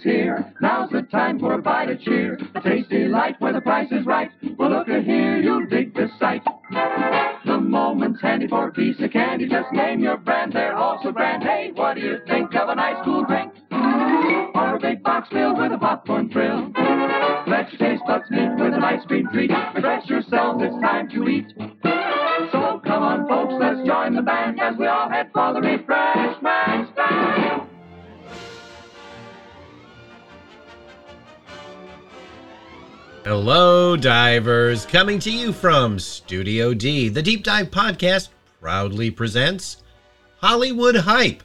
is here. Now's the time for a bite of cheer. A tasty light where the price is right. Well, look at here, you'll dig the sight. The moment's handy for a piece of candy. Just name your brand, they're all so grand. Hey, what do you think of a nice cool drink? Or a big box filled with a popcorn thrill? Let your taste buds meet with an ice cream treat. Refresh yourselves, it's time to eat. So come on, folks, let's join the band as we all head for the refreshment Hello, divers. Coming to you from Studio D, the Deep Dive Podcast proudly presents Hollywood Hype,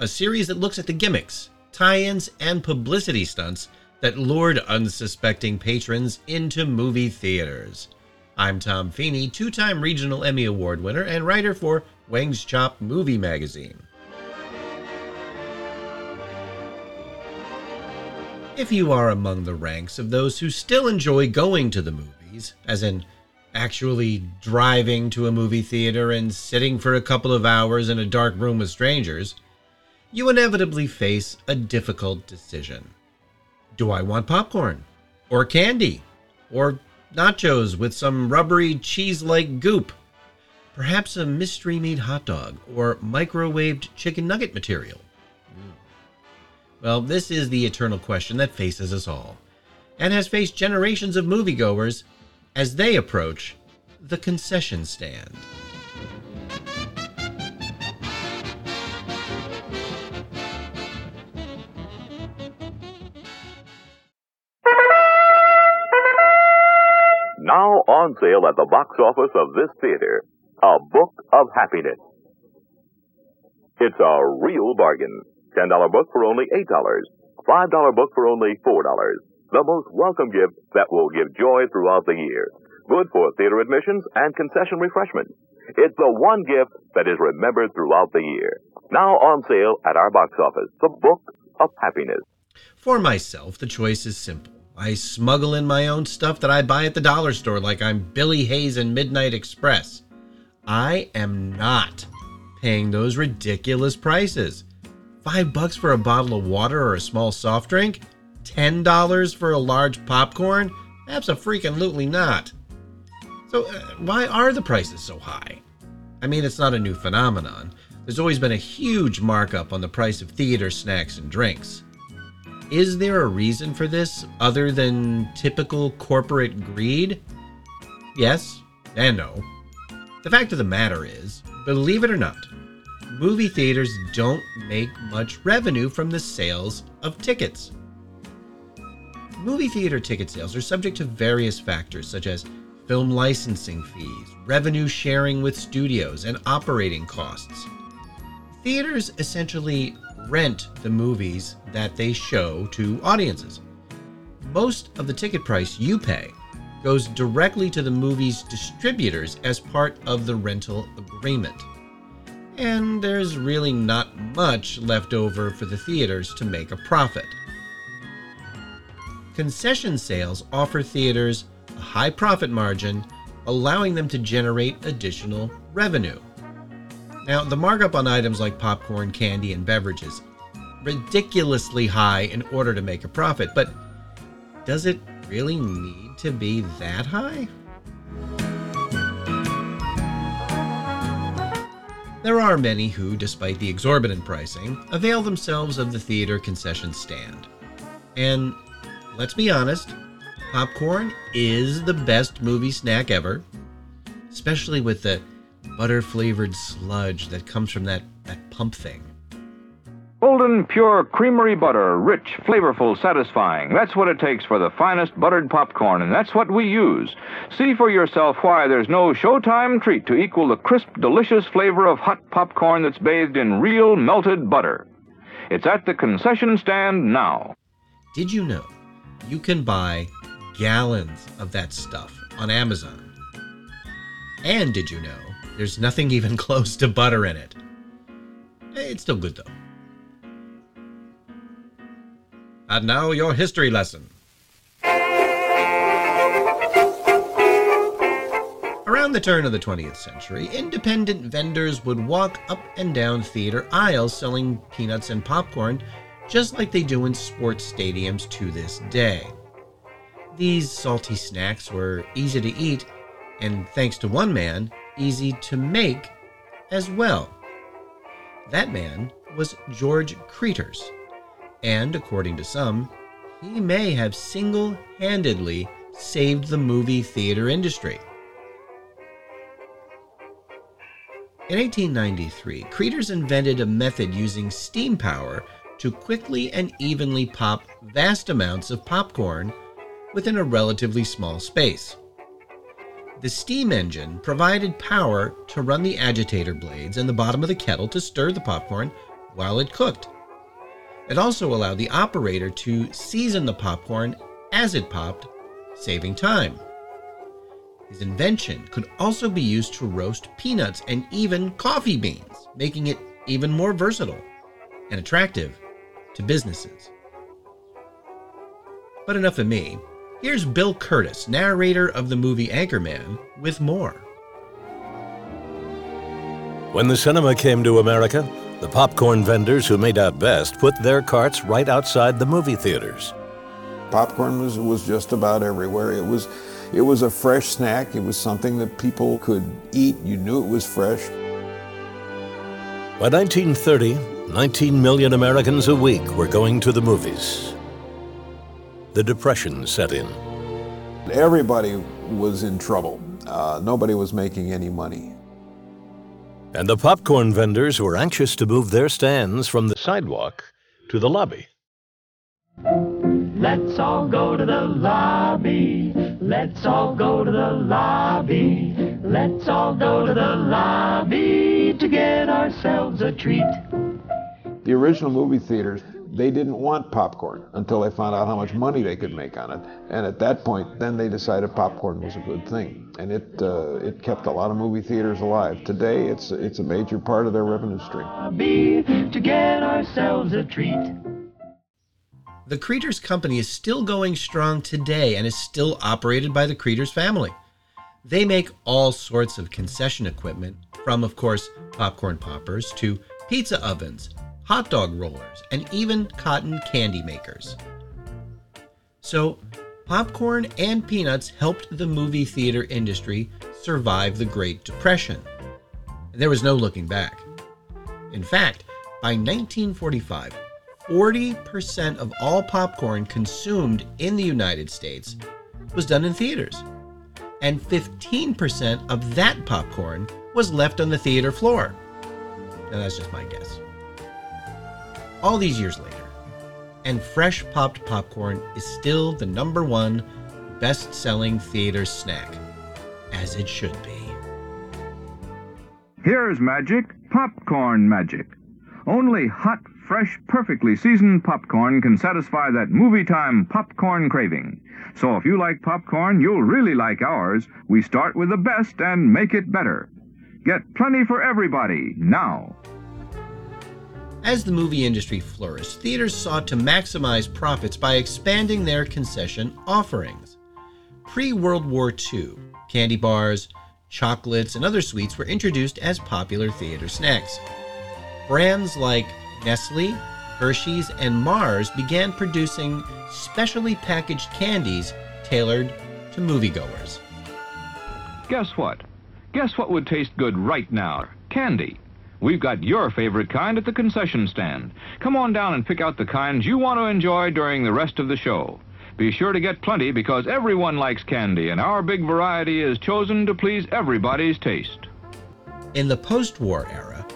a series that looks at the gimmicks, tie ins, and publicity stunts that lured unsuspecting patrons into movie theaters. I'm Tom Feeney, two time Regional Emmy Award winner and writer for Wang's Chop Movie Magazine. If you are among the ranks of those who still enjoy going to the movies, as in actually driving to a movie theater and sitting for a couple of hours in a dark room with strangers, you inevitably face a difficult decision. Do I want popcorn? Or candy? Or nachos with some rubbery cheese like goop? Perhaps a mystery meat hot dog or microwaved chicken nugget material? Well, this is the eternal question that faces us all, and has faced generations of moviegoers as they approach the concession stand. Now on sale at the box office of this theater, A Book of Happiness. It's a real bargain. $10 book for only $8. $5 book for only $4. The most welcome gift that will give joy throughout the year. Good for theater admissions and concession refreshments. It's the one gift that is remembered throughout the year. Now on sale at our box office, The Book of Happiness. For myself, the choice is simple. I smuggle in my own stuff that I buy at the dollar store like I'm Billy Hayes in Midnight Express. I am not paying those ridiculous prices. Five bucks for a bottle of water or a small soft drink? Ten dollars for a large popcorn? Absolutely freaking lootly not. So, uh, why are the prices so high? I mean, it's not a new phenomenon. There's always been a huge markup on the price of theater snacks and drinks. Is there a reason for this other than typical corporate greed? Yes and no. The fact of the matter is, believe it or not, movie theaters don't make much revenue from the sales of tickets. Movie theater ticket sales are subject to various factors such as film licensing fees, revenue sharing with studios, and operating costs. Theaters essentially rent the movies that they show to audiences. Most of the ticket price you pay goes directly to the movie's distributors as part of the rental agreement. And there's really not much left over for the theaters to make a profit. Concession sales offer theaters a high profit margin, allowing them to generate additional revenue. Now, the markup on items like popcorn, candy, and beverages ridiculously high in order to make a profit, but does it really need to be that high? There are many who, despite the exorbitant pricing, avail themselves of the theater concession stand. And let's be honest, popcorn is the best movie snack ever, especially with the butter flavored sludge that comes from that, that pump thing. Golden pure creamery butter, rich, flavorful, satisfying. That's what it takes for the finest buttered popcorn, and that's what we use. See for yourself why there's no showtime treat to equal the crisp, delicious flavor of hot popcorn that's bathed in real melted butter. It's at the concession stand now. Did you know you can buy gallons of that stuff on Amazon? And did you know there's nothing even close to butter in it? It's still good though. And now your history lesson. Around the turn of the 20th century, independent vendors would walk up and down theater aisles selling peanuts and popcorn just like they do in sports stadiums to this day. These salty snacks were easy to eat, and thanks to one man, easy to make as well. That man was George Cretors, and according to some, he may have single handedly saved the movie theater industry. In 1893, Cretors invented a method using steam power to quickly and evenly pop vast amounts of popcorn within a relatively small space. The steam engine provided power to run the agitator blades in the bottom of the kettle to stir the popcorn while it cooked. It also allowed the operator to season the popcorn as it popped, saving time. His invention could also be used to roast peanuts and even coffee beans, making it even more versatile and attractive to businesses. But enough of me. Here's Bill Kurtis, narrator of the movie Anchorman, with more. When the cinema came to America, the popcorn vendors who made out best put their carts right outside the movie theaters. Popcorn was, was just about everywhere. It was, it was a fresh snack. It was something that people could eat. You knew it was fresh. By 1930, 19 million Americans a week were going to the movies. The Depression set in. Everybody was in trouble. Uh, nobody was making any money. And the popcorn vendors were anxious to move their stands from the sidewalk to the lobby. Let's all go to the lobby. Let's all go to the lobby. Let's all go to the lobby to get ourselves a treat. The original movie theaters, they didn't want popcorn until they found out how much money they could make on it. And at that point, then they decided popcorn was a good thing. And it, uh, it kept a lot of movie theaters alive. Today, it's, it's a major part of their revenue stream. To get ourselves a treat. The Cretors Company is still going strong today and is still operated by the Cretors family. They make all sorts of concession equipment, from, of course, popcorn poppers to pizza ovens, hot dog rollers, and even cotton candy makers. So, popcorn and peanuts helped the movie theater industry survive the Great Depression. There was no looking back. In fact, by 1945, 40% of all popcorn consumed in the United States was done in theaters. And 15% of that popcorn was left on the theater floor. Now, that's just my guess. All these years later, and fresh popped popcorn is still the number one best selling theater snack, as it should be. Here's magic, popcorn magic. Only hot, fresh, perfectly seasoned popcorn can satisfy that movie time popcorn craving. So if you like popcorn, you'll really like ours. We start with the best and make it better. Get plenty for everybody now. As the movie industry flourished, theaters sought to maximize profits by expanding their concession offerings. Pre World War II, candy bars, chocolates, and other sweets were introduced as popular theater snacks. Brands like Nestle, Hershey's, and Mars began producing specially packaged candies tailored to moviegoers. Guess what? Guess what would taste good right now? Candy. We've got your favorite kind at the concession stand. Come on down and pick out the kinds you want to enjoy during the rest of the show. Be sure to get plenty because everyone likes candy, and our big variety is chosen to please everybody's taste. In the post war era,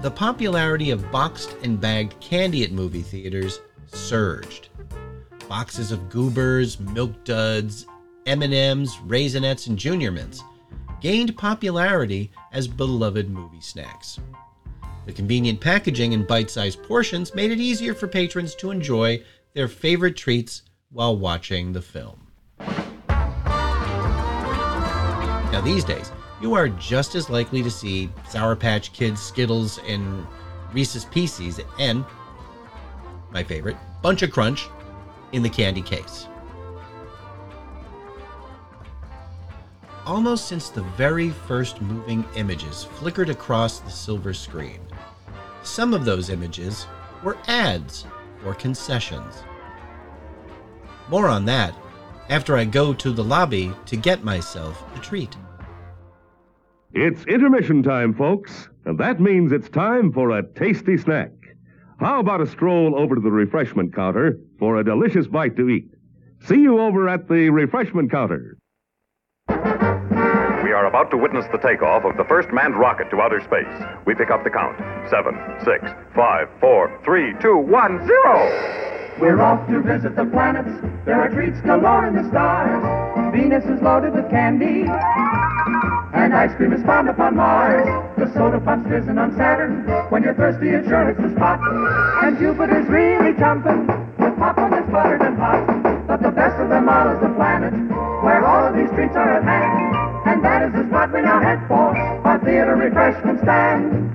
the popularity of boxed and bagged candy at movie theaters surged. Boxes of goobers, milk duds, M&Ms, raisinets, and junior mints gained popularity as beloved movie snacks. The convenient packaging and bite-sized portions made it easier for patrons to enjoy their favorite treats while watching the film. Now these days, you are just as likely to see Sour Patch Kids, Skittles, and Reese's Pieces, and my favorite, Buncha Crunch, in the candy case. Almost since the very first moving images flickered across the silver screen, some of those images were ads or concessions. More on that after I go to the lobby to get myself a treat. It's intermission time, folks, and that means it's time for a tasty snack. How about a stroll over to the refreshment counter for a delicious bite to eat? See you over at the refreshment counter. We are about to witness the takeoff of the first manned rocket to outer space. We pick up the count. Seven, six, five, four, three, two, one, zero. We're off to visit the planets. There are treats galore in the stars. Venus is loaded with candy. And ice cream is found upon Mars. The soda pop's fizzing on Saturn. When you're thirsty, it sure hits the spot. And Jupiter's really jumping with popcorn that's buttered and hot. But the best of them all is the planet, where all of these treats are at hand. And that is the spot we now head for, our theater refreshment stand.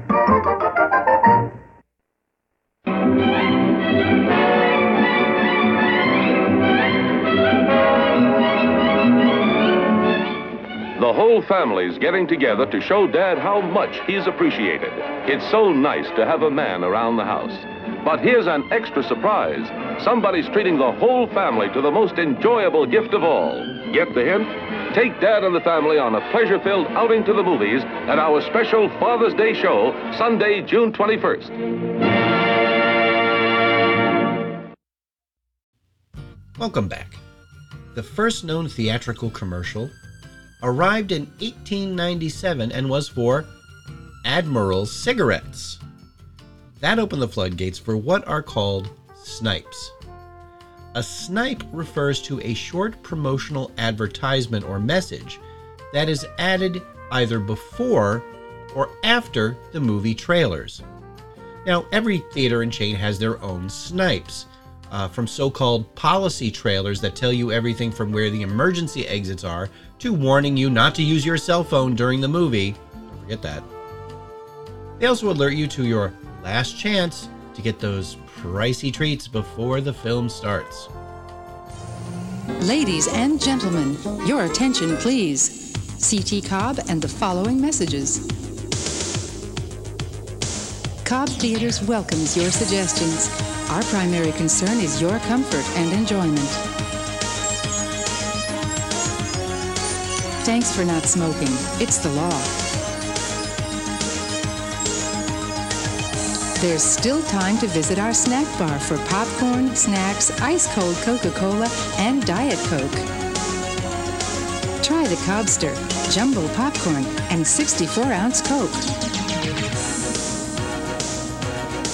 The whole family's getting together to show Dad how much he's appreciated. It's so nice to have a man around the house. But here's an extra surprise. Somebody's treating the whole family to the most enjoyable gift of all. Get the hint? Take Dad and the family on a pleasure filled outing to the movies at our special Father's Day show, Sunday, June 21st. Welcome back. The first known theatrical commercial arrived in 1897 and was for Admiral's cigarettes. That opened the floodgates for what are called snipes. A snipe refers to a short promotional advertisement or message that is added either before or after the movie trailers. Now, every theater and chain has their own snipes, uh, from so called policy trailers that tell you everything from where the emergency exits are to warning you not to use your cell phone during the movie. Don't forget that. They also alert you to your last chance to get those pricey treats before the film starts. Ladies and gentlemen, your attention please. CT Cobb and the following messages. Cobb Theaters welcomes your suggestions. Our primary concern is your comfort and enjoyment. Thanks for not smoking. It's the law. There's still time to visit our snack bar for popcorn, snacks, ice cold Coca Cola, and Diet Coke. Try the Cobster, jumbo popcorn, and 64 ounce Coke.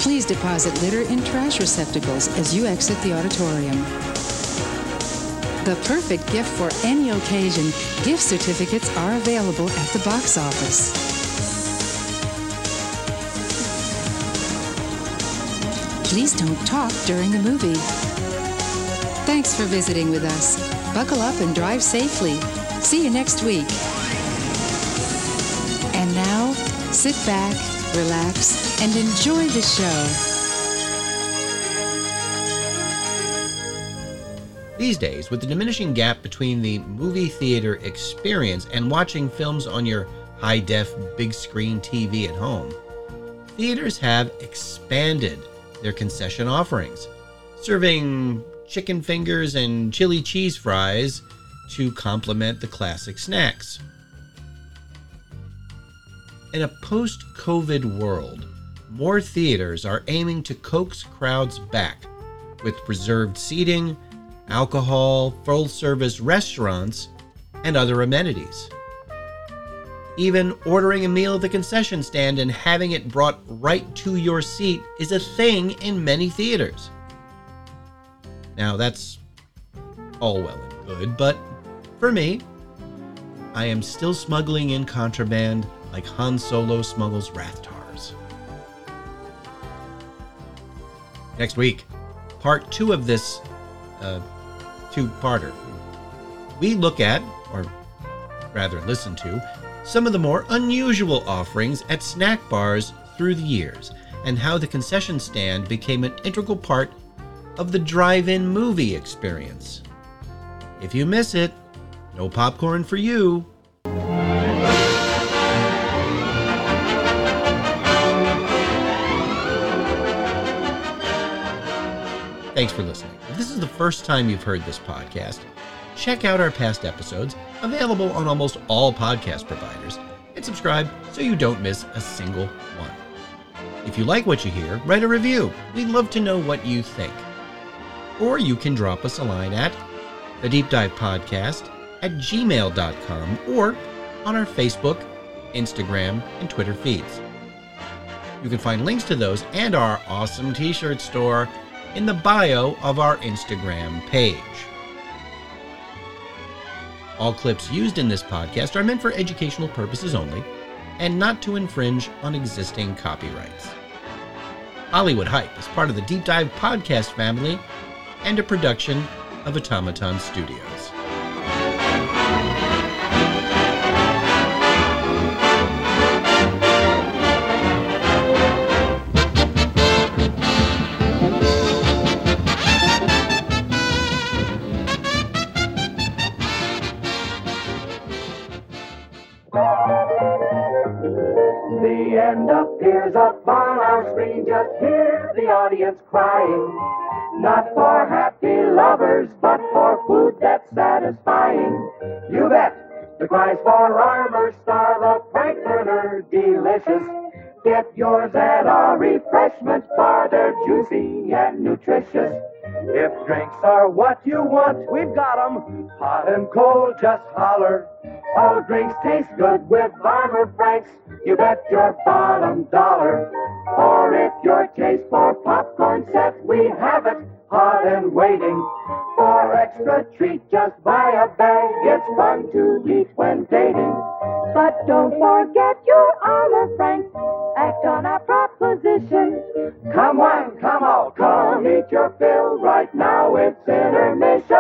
Please deposit litter in trash receptacles as you exit the auditorium. The perfect gift for any occasion, gift certificates are available at the box office. Please don't talk during the movie. Thanks for visiting with us. Buckle up and drive safely. See you next week. And now, sit back, relax, and enjoy the show. These days, with the diminishing gap between the movie theater experience and watching films on your high def big screen TV at home, theaters have expanded their concession offerings, serving chicken fingers and chili cheese fries to complement the classic snacks. In a post COVID world, more theaters are aiming to coax crowds back with reserved seating, alcohol, full service restaurants, and other amenities. Even ordering a meal at the concession stand and having it brought right to your seat is a thing in many theaters. Now, that's all well and good, but for me, I am still smuggling in contraband like Han Solo smuggles Rathtars. Next week, part two of this uh, two parter. We look at, or rather listen to, some of the more unusual offerings at snack bars through the years and how the concession stand became an integral part of the drive in movie experience. If you miss it, no popcorn for you. Thanks for listening. If this is the first time you've heard this podcast, check out our past episodes, available on almost all podcast providers, and subscribe so you don't miss a single one. If you like what you hear, write a review. We'd love to know what you think. Or you can drop us a line at the Deep Dive Podcast at gmail.com or on our Facebook, Instagram, and Twitter feeds. You can find links to those and our awesome t shirt store in the bio of our Instagram page. All clips used in this podcast are meant for educational purposes only and not to infringe on existing copyrights. Hollywood Hype is part of the Deep Dive podcast family and a production of Automaton Studios. The end appears up on our screen. Just hear the audience crying. Not for happy lovers, but for food that's satisfying. You bet. The cries for Armour Star, the Frankfurter, delicious. Get yours at our refreshment bar. They're juicy and nutritious. If drinks are what you want, we've got 'em. Hot and cold, just holler. All drinks taste good with Armour Franks. You bet your bottom dollar. Or if your taste for popcorn set, we have it hot and waiting. For extra treat, just buy a bag. It's fun to eat when dating. But don't forget your armor, Frank. Act on our proposition. Come on, come on, come eat your fill right now. It's intermission.